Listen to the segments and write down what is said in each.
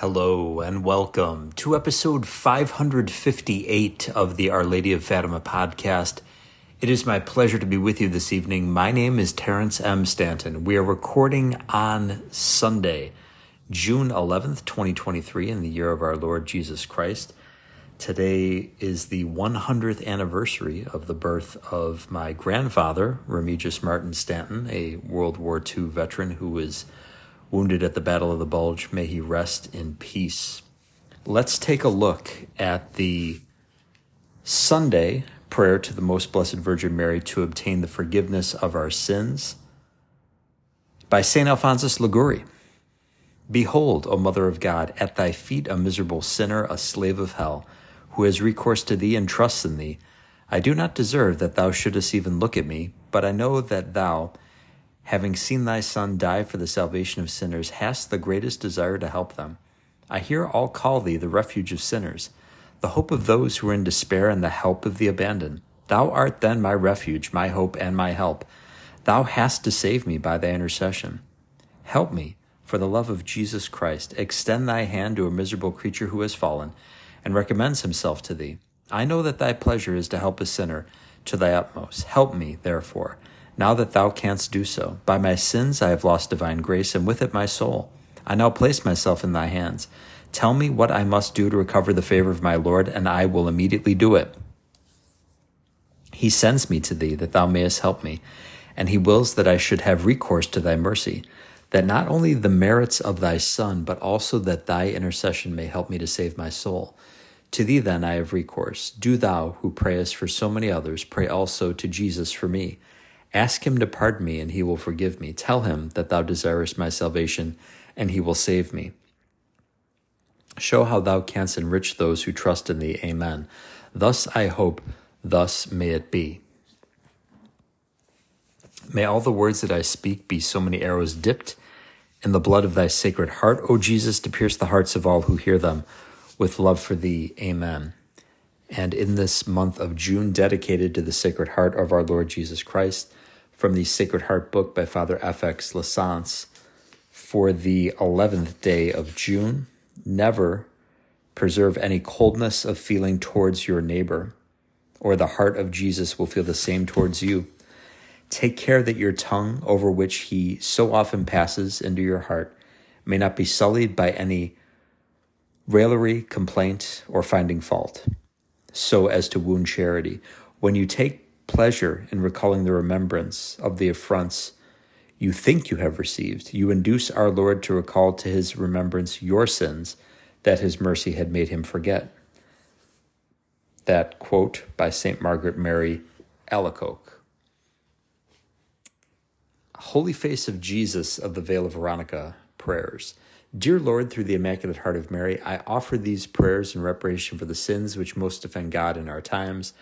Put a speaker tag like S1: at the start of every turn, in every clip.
S1: Hello and welcome to episode 558 of the Our Lady of Fatima podcast. It is my pleasure to be with you this evening. My name is Terrence M. Stanton. We are recording on Sunday, June 11th, 2023, in the year of our Lord Jesus Christ. Today is the 100th anniversary of the birth of my grandfather, Remigius Martin Stanton, a World War II veteran who was wounded at the Battle of the Bulge. May he rest in peace. Let's take a look at the Sunday prayer to the Most Blessed Virgin Mary to obtain the forgiveness of our sins by St. Alphonsus Liguori. Behold, O Mother of God, at thy feet a miserable sinner, a slave of hell, who has recourse to thee and trusts in thee. I do not deserve that thou shouldest even look at me, but I know that thou, having seen thy Son die for the salvation of sinners, hast the greatest desire to help them. I hear all call thee the refuge of sinners, the hope of those who are in despair, and the help of the abandoned. Thou art then my refuge, my hope, and my help. Thou hast to save me by thy intercession. Help me, for the love of Jesus Christ. Extend thy hand to a miserable creature who has fallen, and recommends himself to thee. I know that thy pleasure is to help a sinner to thy utmost. Help me, therefore now that thou canst do so. By my sins I have lost divine grace, and with it my soul. I now place myself in thy hands. Tell me what I must do to recover the favor of my Lord, and I will immediately do it. He sends me to thee that thou mayest help me, and he wills that I should have recourse to thy mercy, that not only the merits of thy Son, but also that thy intercession may help me to save my soul. To thee then I have recourse. Do thou, who prayest for so many others, pray also to Jesus for me Ask him to pardon me, and he will forgive me. Tell him that thou desirest my salvation, and he will save me. Show how thou canst enrich those who trust in thee. Amen. Thus I hope, thus may it be. May all the words that I speak be so many arrows dipped in the blood of thy sacred heart, O Jesus, to pierce the hearts of all who hear them with love for thee. Amen. And in this month of June, dedicated to the Sacred Heart of our Lord Jesus Christ, from the Sacred Heart book by Father F.X. Lasance for the 11th day of June. Never preserve any coldness of feeling towards your neighbor, or the heart of Jesus will feel the same towards you. Take care that your tongue, over which he so often passes into your heart, may not be sullied by any raillery, complaint, or finding fault, so as to wound charity. When you take pleasure in recalling the remembrance of the affronts you think you have received. You induce our Lord to recall to his remembrance your sins that his mercy had made him forget. That quote by St. Margaret Mary Alacoque. Holy Face of Jesus of the Veil of Veronica prayers. Dear Lord, through the Immaculate Heart of Mary, I offer these prayers in reparation for the sins which most offend God in our times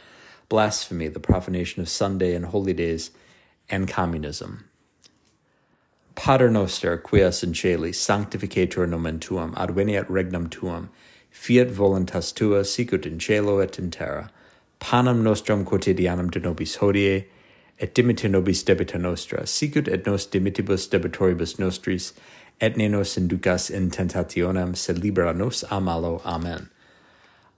S1: blasphemy, the profanation of Sunday and holy days, and communism. Pater noster, quias in celi, sanctificator nomen tuum, adveniat regnum tuum, fiat voluntas tua, sicut in cielo et in terra. Panem nostrum quotidianum de nobis hodie, et dimitte nobis debita nostra, sicut et nos dimitibus debitoribus nostris, et ne nos inducas in tentationem, sed libera nos a malo. Amen.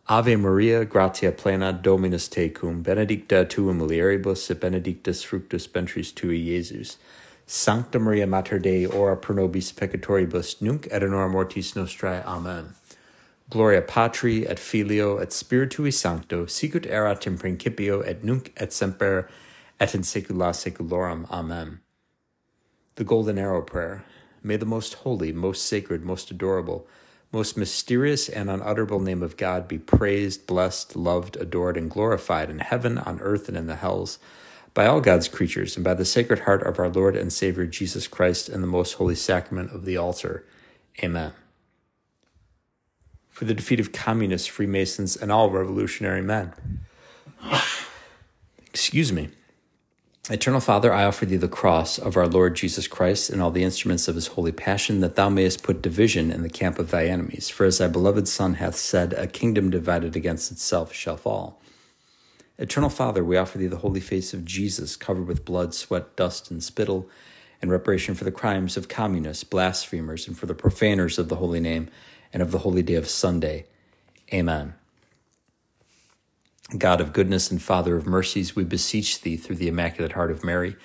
S1: Ave Maria, gratia plena, Dominus tecum, benedicta tu in mulieribus, et benedictus fructus ventris tui, Iesus. Sancta Maria Mater Dei, ora pro nobis peccatoribus, nunc et in hora mortis nostrae. Amen. Gloria Patri, et Filio, et Spiritui Sancto, sicut erat in principio, et nunc et semper, et in saecula saeculorum. Amen. The Golden Arrow Prayer. May the most holy, most sacred, most adorable, most mysterious and unutterable name of God be praised, blessed, loved, adored, and glorified in heaven, on earth, and in the hells by all God's creatures and by the sacred heart of our Lord and Savior Jesus Christ and the most holy sacrament of the altar. Amen. For the defeat of communists, Freemasons, and all revolutionary men. Excuse me. Eternal Father, I offer thee the cross of our Lord Jesus Christ and all the instruments of his holy passion, that thou mayest put division in the camp of thy enemies. For as thy beloved Son hath said, a kingdom divided against itself shall fall. Eternal Father, we offer thee the holy face of Jesus, covered with blood, sweat, dust, and spittle, in reparation for the crimes of communists, blasphemers, and for the profaners of the holy name, and of the holy day of Sunday. Amen. God of goodness and Father of mercies, we beseech thee through the Immaculate Heart of Mary,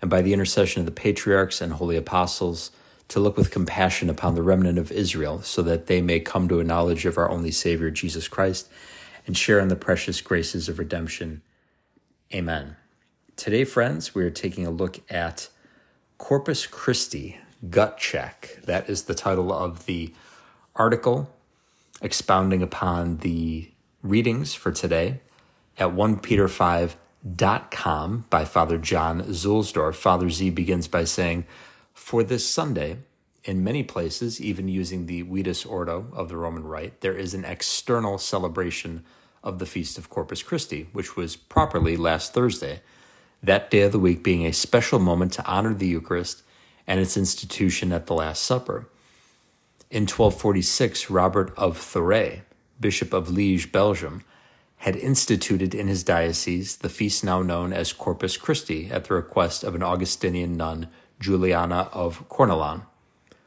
S1: and by the intercession of the patriarchs and holy apostles, to look with compassion upon the remnant of Israel, so that they may come to a knowledge of our only Savior, Jesus Christ, and share in the precious graces of redemption. Amen. Today, friends, we are taking a look at Corpus Christi Gut Check. That is the title of the article expounding upon the readings for today at 1peter5.com by Father John Zuhlsdorf. Father Z begins by saying, For this Sunday, in many places, even using the Vetus Ordo of the Roman Rite, there is an external celebration of the Feast of Corpus Christi, which was properly last Thursday, that day of the week being a special moment to honor the Eucharist and its institution at the Last Supper. In 1246, Robert of Thorey, Bishop of Liege, Belgium, had instituted in his diocese the feast now known as Corpus Christi at the request of an Augustinian nun, Juliana of Cornillon,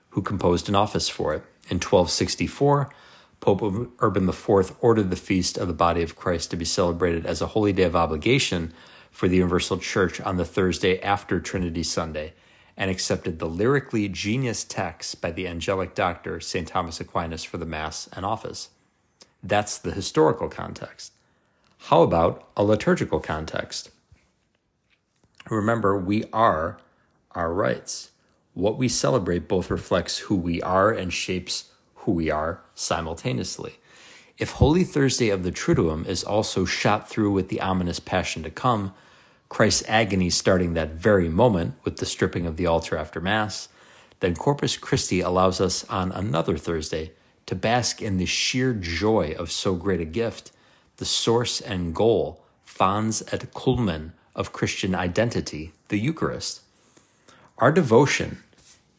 S1: who composed an office for it. In 1264, Pope Urban IV ordered the feast of the body of Christ to be celebrated as a holy day of obligation for the Universal Church on the Thursday after Trinity Sunday and accepted the lyrically genius text by the angelic doctor St. Thomas Aquinas for the Mass and office. That's the historical context. How about a liturgical context? Remember, we are our rites. What we celebrate both reflects who we are and shapes who we are simultaneously. If Holy Thursday of the Triduum is also shot through with the ominous Passion to come, Christ's agony starting that very moment with the stripping of the altar after Mass, then Corpus Christi allows us on another Thursday to bask in the sheer joy of so great a gift, the source and goal, fons et culmen of Christian identity, the Eucharist. Our devotion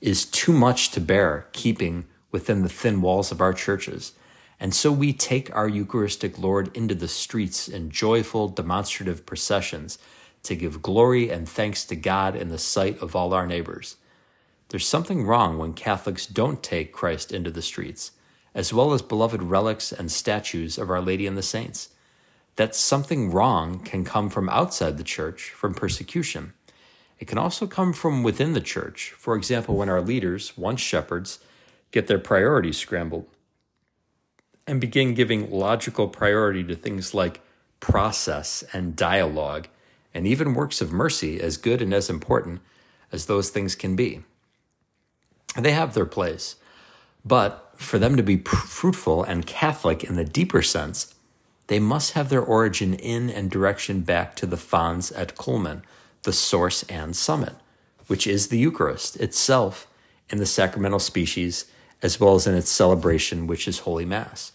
S1: is too much to bear keeping within the thin walls of our churches. And so we take our Eucharistic Lord into the streets in joyful, demonstrative processions to give glory and thanks to God in the sight of all our neighbors. There's something wrong when Catholics don't take Christ into the streets, as well as beloved relics and statues of Our Lady and the saints. That something wrong can come from outside the church, from persecution. It can also come from within the church. For example, when our leaders, once shepherds, get their priorities scrambled and begin giving logical priority to things like process and dialogue and even works of mercy as good and as important as those things can be. They have their place, but for them to be pr- fruitful and Catholic in the deeper sense, they must have their origin in and direction back to the fons et culmen, the source and summit, which is the Eucharist itself in the sacramental species as well as in its celebration, which is Holy Mass.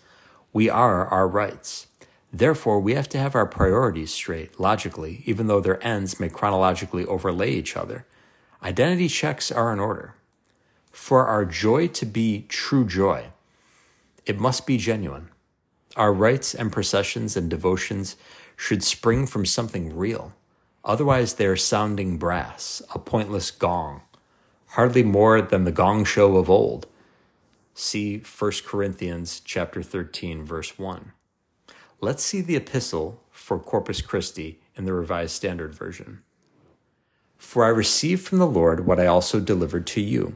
S1: We are our rites. Therefore, we have to have our priorities straight, logically, even though their ends may chronologically overlay each other. Identity checks are in order. For our joy to be true joy, it must be genuine. Our rites and processions and devotions should spring from something real. Otherwise, they are sounding brass, a pointless gong, hardly more than the gong show of old. See 1 Corinthians chapter 13 verse 1. Let's see the epistle for Corpus Christi in the Revised Standard Version. For I received from the Lord what I also delivered to you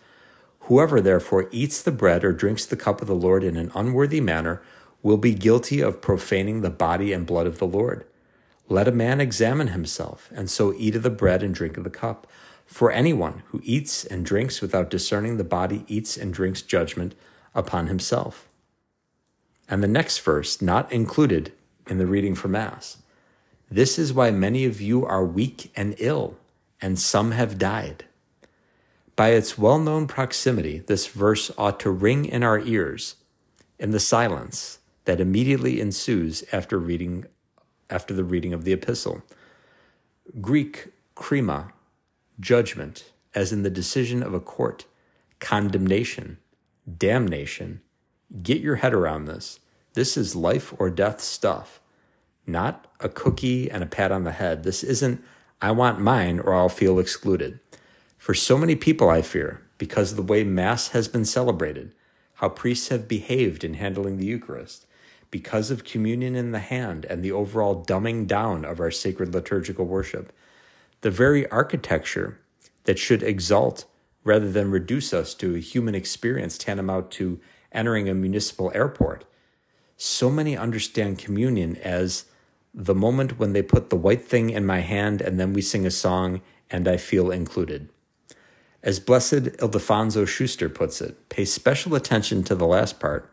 S1: Whoever therefore eats the bread or drinks the cup of the Lord in an unworthy manner will be guilty of profaning the body and blood of the Lord. Let a man examine himself, and so eat of the bread and drink of the cup. For anyone who eats and drinks without discerning the body eats and drinks judgment upon himself. And the next verse, not included in the reading for Mass. This is why many of you are weak and ill, and some have died. By its well known proximity, this verse ought to ring in our ears, in the silence, that immediately ensues after reading after the reading of the epistle. Greek krima, judgment, as in the decision of a court, condemnation, damnation. Get your head around this. This is life or death stuff, not a cookie and a pat on the head. This isn't, I want mine or I'll feel excluded. For so many people, I fear, because of the way Mass has been celebrated, how priests have behaved in handling the Eucharist, because of communion in the hand and the overall dumbing down of our sacred liturgical worship, the very architecture that should exalt rather than reduce us to a human experience tantamount to entering a municipal airport. So many understand communion as the moment when they put the white thing in my hand and then we sing a song and I feel included. As Blessed Ildefonso Schuster puts it, pay special attention to the last part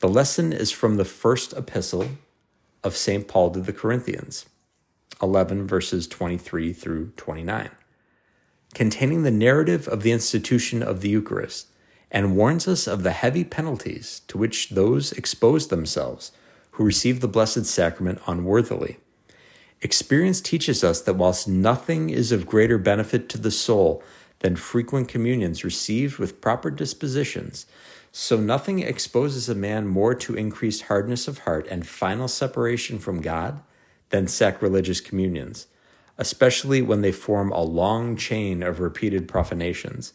S1: the lesson is from the first epistle of St. Paul to the Corinthians, 11 verses 23 through 29, containing the narrative of the institution of the Eucharist and warns us of the heavy penalties to which those expose themselves who receive the Blessed Sacrament unworthily. Experience teaches us that whilst nothing is of greater benefit to the soul than frequent communions received with proper dispositions, so nothing exposes a man more to increased hardness of heart and final separation from God than sacrilegious communions, especially when they form a long chain of repeated profanations.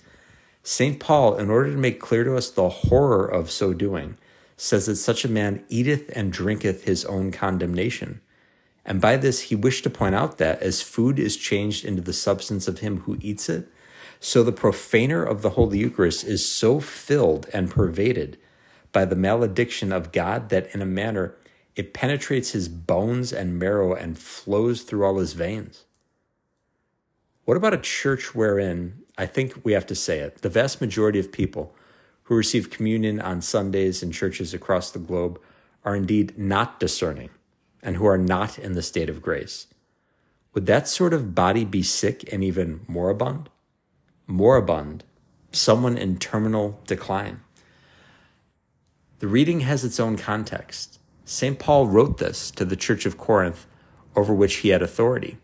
S1: St. Paul, in order to make clear to us the horror of so doing, says that such a man eateth and drinketh his own condemnation. And by this he wished to point out that, as food is changed into the substance of him who eats it, so the profaner of the Holy Eucharist is so filled and pervaded by the malediction of God that in a manner it penetrates his bones and marrow and flows through all his veins. What about a church wherein, I think we have to say it, the vast majority of people who receive communion on Sundays in churches across the globe are indeed not discerning and who are not in the state of grace? Would that sort of body be sick and even moribund? moribund, someone in terminal decline. The reading has its own context. St. Paul wrote this to the Church of Corinth, over which he had authority.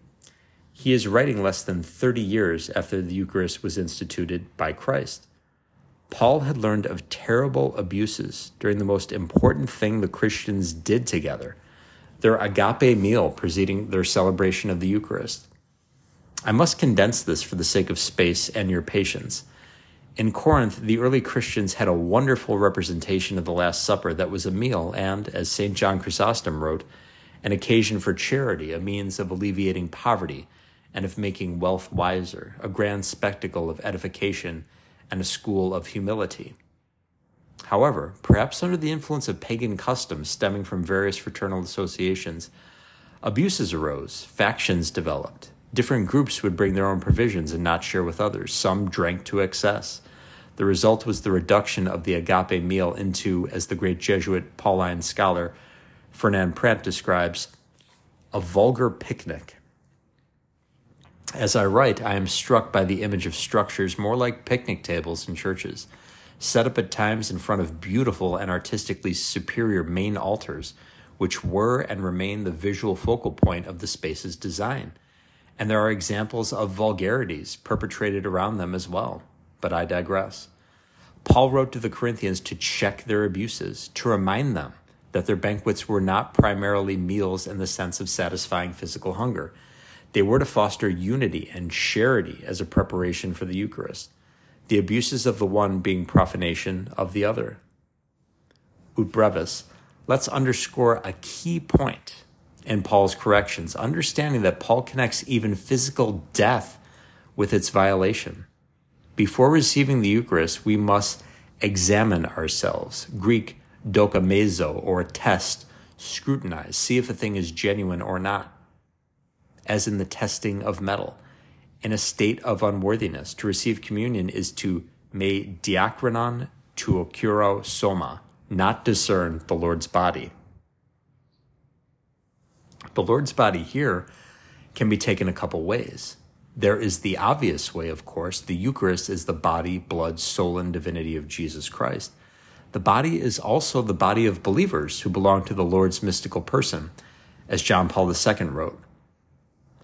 S1: He is writing less than 30 years after the Eucharist was instituted by Christ. Paul had learned of terrible abuses during the most important thing the Christians did together their agape meal preceding their celebration of the Eucharist. I must condense this for the sake of space and your patience. In Corinth, the early Christians had a wonderful representation of the Last Supper that was a meal and, as St. John Chrysostom wrote, an occasion for charity, a means of alleviating poverty and of making wealth wiser, a grand spectacle of edification and a school of humility. However, perhaps under the influence of pagan customs stemming from various fraternal associations, abuses arose, factions developed, Different groups would bring their own provisions and not share with others. Some drank to excess. The result was the reduction of the agape meal into, as the great Jesuit Pauline scholar Fernand Prat describes, a vulgar picnic. As I write, I am struck by the image of structures more like picnic tables in churches, set up at times in front of beautiful and artistically superior main altars, which were and remain the visual focal point of the space's design and there are examples of vulgarities perpetrated around them as well. But I digress. Paul wrote to the Corinthians to check their abuses, to remind them that their banquets were not primarily meals in the sense of satisfying physical hunger. They were to foster unity and charity as a preparation for the Eucharist, the abuses of the one being profanation of the other. Ut brevis, let's underscore a key point in Paul's corrections, understanding that Paul connects even physical death with its violation. Before receiving the Eucharist, we must examine ourselves. Greek dokimazo, or test, scrutinize, see if a thing is genuine or not. As in the testing of metal. In a state of unworthiness, to receive communion is to me diakrinon to occuro soma, not discern the Lord's body. The Lord's body here can be taken a couple ways. There is the obvious way, of course. The Eucharist is the body, blood, soul, and divinity of Jesus Christ. the body is also the body of believers who belong to the Lord's mystical person, as John Paul II wrote.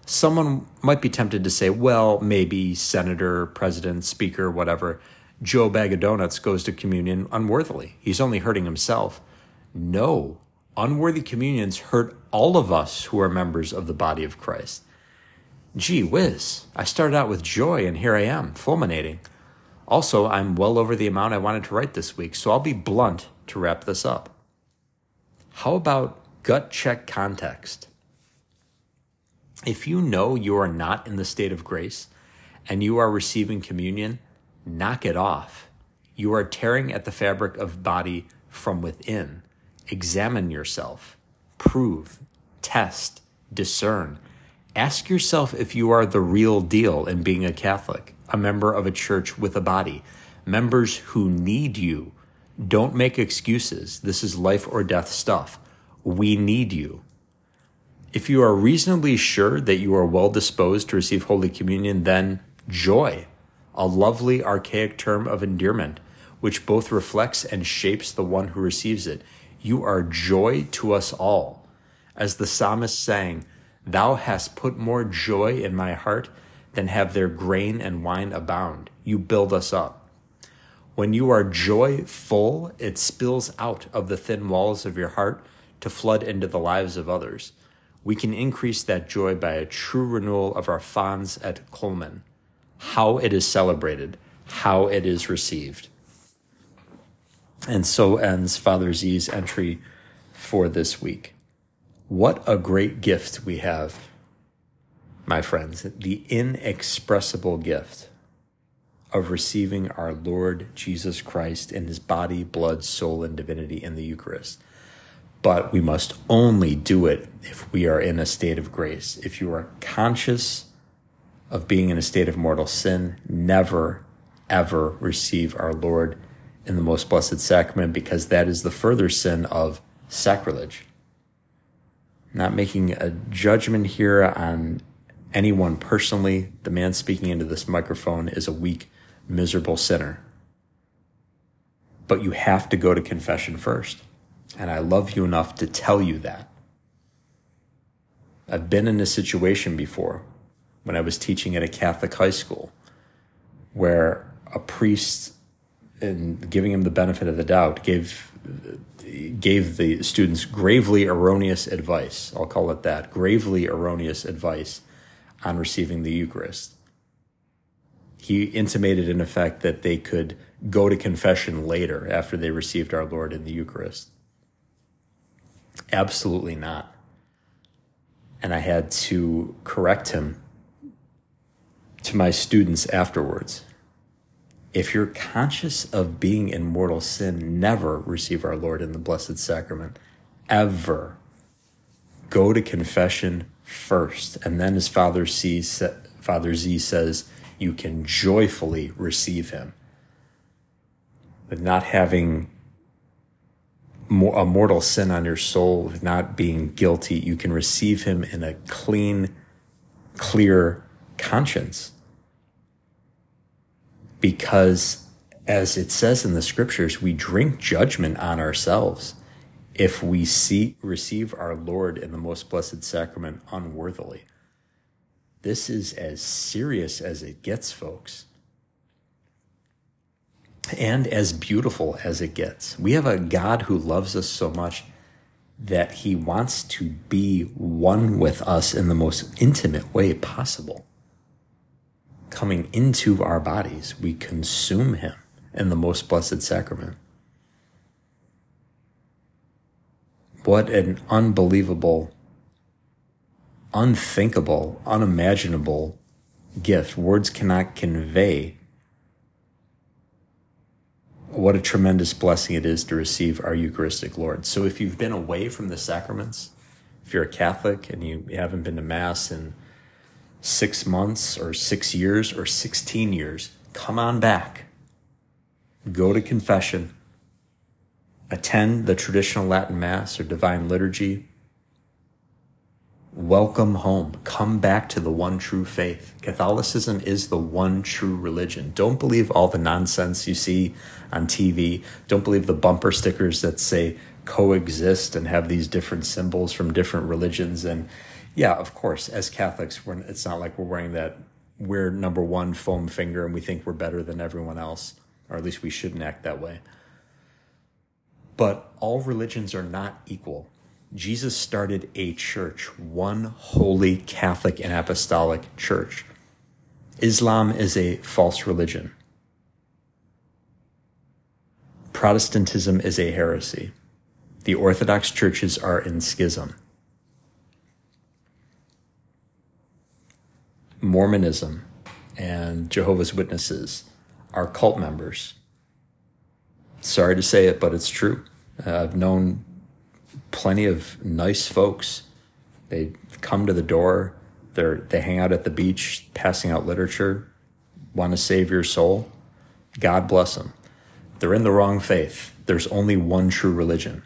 S1: Someone might be tempted to say, well, maybe senator, president, speaker, whatever, Joe Bag of Donuts goes to communion unworthily. He's only hurting himself. No, unworthy communions hurt all of us who are members of the body of Christ. Gee whiz, I started out with joy and here I am, fulminating. Also, I'm well over the amount I wanted to write this week, so I'll be blunt to wrap this up. How about gut check context? If you know you are not in the state of grace and you are receiving communion, knock it off. You are tearing at the fabric of body from within. Examine yourself, prove, test, discern, Ask yourself if you are the real deal in being a Catholic, a member of a church with a body, members who need you. Don't make excuses. This is life or death stuff. We need you. If you are reasonably sure that you are well disposed to receive Holy Communion, then joy, a lovely archaic term of endearment, which both reflects and shapes the one who receives it. You are joy to us all. As the psalmist sang, Thou hast put more joy in my heart than have their grain and wine abound. You build us up. When you are joy full, it spills out of the thin walls of your heart to flood into the lives of others. We can increase that joy by a true renewal of our fons et culmen, how it is celebrated, how it is received. And so ends Father Z's entry for this week. What a great gift we have, my friends, the inexpressible gift of receiving our Lord Jesus Christ in his body, blood, soul, and divinity in the Eucharist. But we must only do it if we are in a state of grace. If you are conscious of being in a state of mortal sin, never, ever receive our Lord in the most blessed sacrament because that is the further sin of sacrilege not making a judgment here on anyone personally. The man speaking into this microphone is a weak, miserable sinner. But you have to go to confession first. And I love you enough to tell you that. I've been in a situation before when I was teaching at a Catholic high school where a priest, in giving him the benefit of the doubt, gave gave the students gravely erroneous advice. I'll call it that gravely erroneous advice on receiving the Eucharist. He intimated, in effect, that they could go to confession later after they received our Lord in the Eucharist. Absolutely not. And I had to correct him to my students afterwards if you're conscious of being in mortal sin, never receive our Lord in the Blessed Sacrament. Ever. Go to confession first. And then, as Father, C, Father Z says, you can joyfully receive him. But not having a mortal sin on your soul, with not being guilty, you can receive him in a clean, clear conscience because as it says in the scriptures, we drink judgment on ourselves if we see, receive our Lord in the most blessed sacrament unworthily. This is as serious as it gets, folks. And as beautiful as it gets. We have a God who loves us so much that he wants to be one with us in the most intimate way possible coming into our bodies. We consume him in the most blessed sacrament. What an unbelievable, unthinkable, unimaginable gift. Words cannot convey what a tremendous blessing it is to receive our Eucharistic Lord. So if you've been away from the sacraments, if you're a Catholic and you haven't been to Mass in six months or six years or 16 years, come on back. Go to confession. Attend the traditional Latin Mass or Divine Liturgy. Welcome home. Come back to the one true faith. Catholicism is the one true religion. Don't believe all the nonsense you see on TV. Don't believe the bumper stickers that say coexist and have these different symbols from different religions. And yeah, of course, as Catholics, it's not like we're wearing that we're number one foam finger and we think we're better than everyone else, or at least we shouldn't act that way. But all religions are not equal. Jesus started a church, one holy Catholic and apostolic church. Islam is a false religion. Protestantism is a heresy. The Orthodox churches are in schism. Mormonism and Jehovah's Witnesses are cult members. Sorry to say it, but it's true. I've known plenty of nice folks. They come to the door, they they hang out at the beach, passing out literature, want to save your soul. God bless them. They're in the wrong faith. There's only one true religion,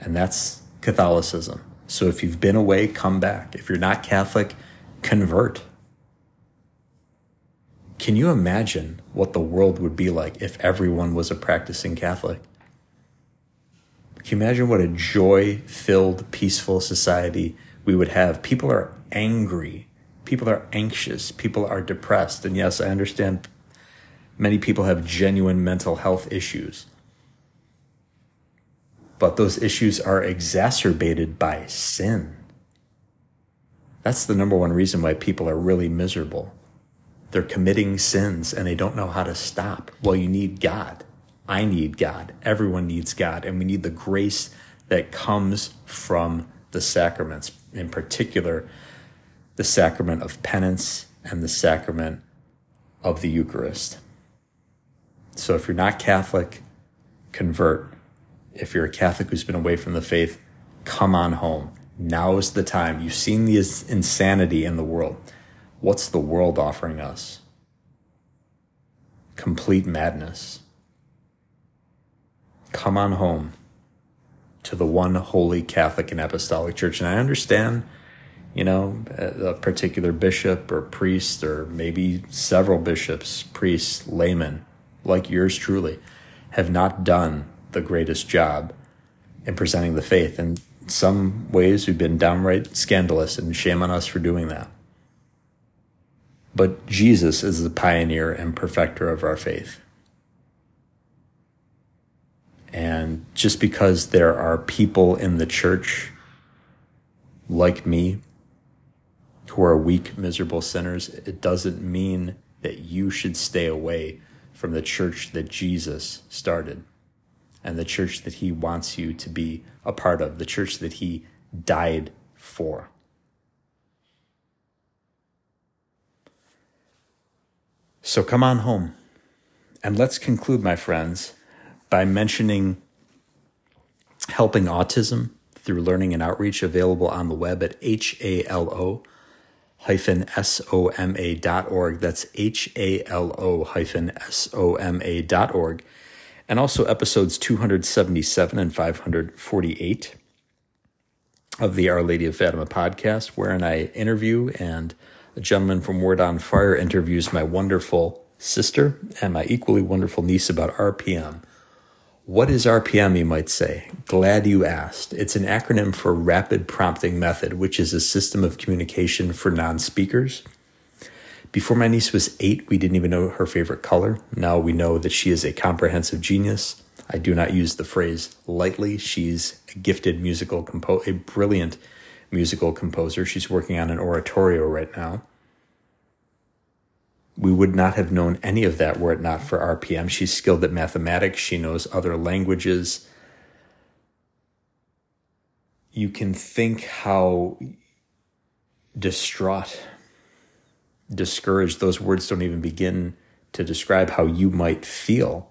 S1: and that's Catholicism. So if you've been away, come back. If you're not Catholic, convert. Can you imagine what the world would be like if everyone was a practicing Catholic? Can you imagine what a joy filled, peaceful society we would have? People are angry. People are anxious. People are depressed. And yes, I understand many people have genuine mental health issues. But those issues are exacerbated by sin. That's the number one reason why people are really miserable they're committing sins and they don't know how to stop. Well, you need God. I need God. Everyone needs God. And we need the grace that comes from the sacraments, in particular, the sacrament of penance and the sacrament of the Eucharist. So if you're not Catholic, convert. If you're a Catholic who's been away from the faith, come on home. Now is the time. You've seen the insanity in the world. What's the world offering us? Complete madness. Come on home to the one holy Catholic and Apostolic Church. And I understand, you know, a particular bishop or priest, or maybe several bishops, priests, laymen, like yours truly, have not done the greatest job in presenting the faith. In some ways, we've been downright scandalous, and shame on us for doing that. But Jesus is the pioneer and perfecter of our faith. And just because there are people in the church like me who are weak, miserable sinners, it doesn't mean that you should stay away from the church that Jesus started and the church that he wants you to be a part of, the church that he died for. So come on home. And let's conclude, my friends, by mentioning helping autism through learning and outreach available on the web at halo hyphen soma dot org. That's halo hyphen soma dot org. And also episodes 277 and 548 of the Our Lady of Fatima podcast, wherein I interview and a gentleman from Word on Fire interviews my wonderful sister and my equally wonderful niece about RPM. What is RPM, you might say? Glad you asked. It's an acronym for Rapid Prompting Method, which is a system of communication for non speakers. Before my niece was eight, we didn't even know her favorite color. Now we know that she is a comprehensive genius. I do not use the phrase lightly. She's a gifted musical composer, a brilliant musical composer. She's working on an oratorio right now. We would not have known any of that were it not for RPM. She's skilled at mathematics, she knows other languages. You can think how distraught, discouraged, those words don't even begin to describe how you might feel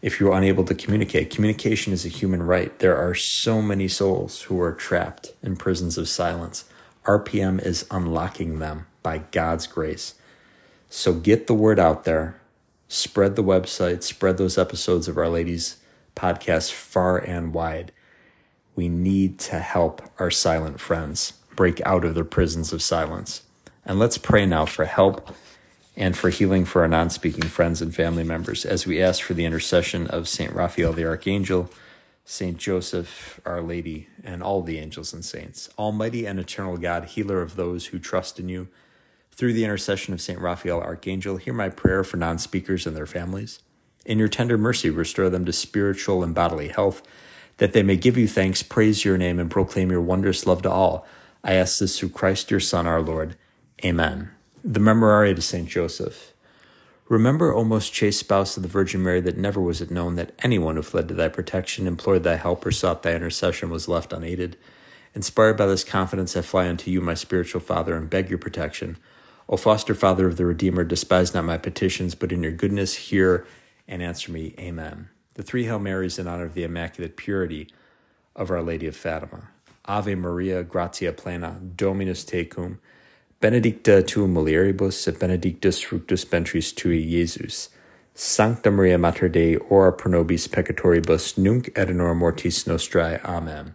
S1: if you're unable to communicate. Communication is a human right. There are so many souls who are trapped in prisons of silence. RPM is unlocking them by God's grace. So get the word out there, spread the website, spread those episodes of Our Ladies podcast far and wide. We need to help our silent friends. break out of their prisons of silence. And let's pray now for help and for healing for our non speaking friends and family members as we ask for the intercession of St. Raphael the Archangel, St. Joseph, Our Lady, and all the angels and saints. Almighty and eternal God, healer of those who trust in you, through the intercession of St. Raphael Archangel, hear my prayer for non speakers and their families. In your tender mercy, restore them to spiritual and bodily health, that they may give you thanks, praise your name, and proclaim your wondrous love to all. I ask this through Christ your Son, our Lord. Amen. The Memorare to St. Joseph. Remember, O most chaste spouse of the Virgin Mary, that never was it known that anyone who fled to thy protection, implored thy help, or sought thy intercession was left unaided. Inspired by this confidence, I fly unto you, my spiritual Father, and beg your protection. O foster Father of the Redeemer, despise not my petitions, but in your goodness hear and answer me. Amen. The three Hail Marys in honor of the Immaculate Purity of Our Lady of Fatima. Ave Maria, gratia plena, Dominus tecum, benedicta tu mulieribus, et benedictus fructus ventris tui, Jesus. Sancta Maria Mater Dei, ora pro nobis peccatoribus, nunc et in hora mortis nostrae. Amen.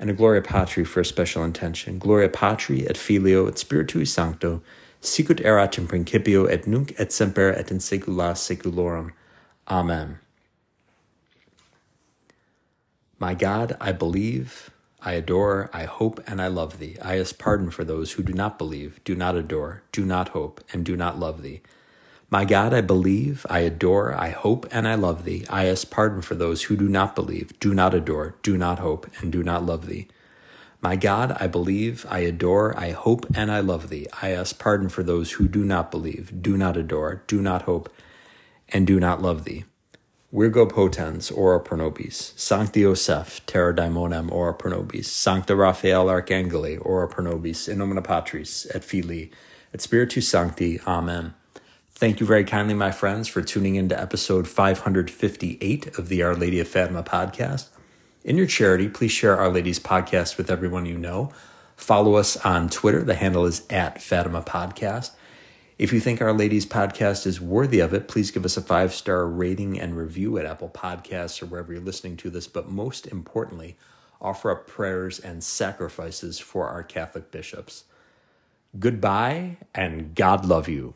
S1: And a Gloria Patri for a special intention. Gloria Patri et Filio et Spiritui Sancto, sicut erat in principio et nunc et semper et in saecula saeculorum. Amen. My God, I believe I adore, I hope, and I love thee. I ask pardon for those who do not believe, do not adore, do not hope, and do not love thee. My God, I believe, I adore, I hope, and I love thee. I ask pardon for those who do not believe, do not adore, do not hope, and do not love thee. My God, I believe, I adore, I hope, and I love thee. I ask pardon for those who do not believe, do not adore, do not hope, and do not love thee. Virgo potens, ora pro. Sancti Joseph, terra daimonem, ora pro. Sancta Raphael Archangeli, ora pro. In nomine Patris, et Filii, et Spiritus Sancti. Amen. Thank you very kindly, my friends, for tuning in to episode 558 of the Our Lady of Fatima podcast. In your charity, please share Our Lady's podcast with everyone you know. Follow us on Twitter. The handle is at Fatima Podcast. If you think Our Lady's podcast is worthy of it, please give us a five star rating and review at Apple Podcasts or wherever you're listening to this. But most importantly, offer up prayers and sacrifices for our Catholic bishops. Goodbye and God love you.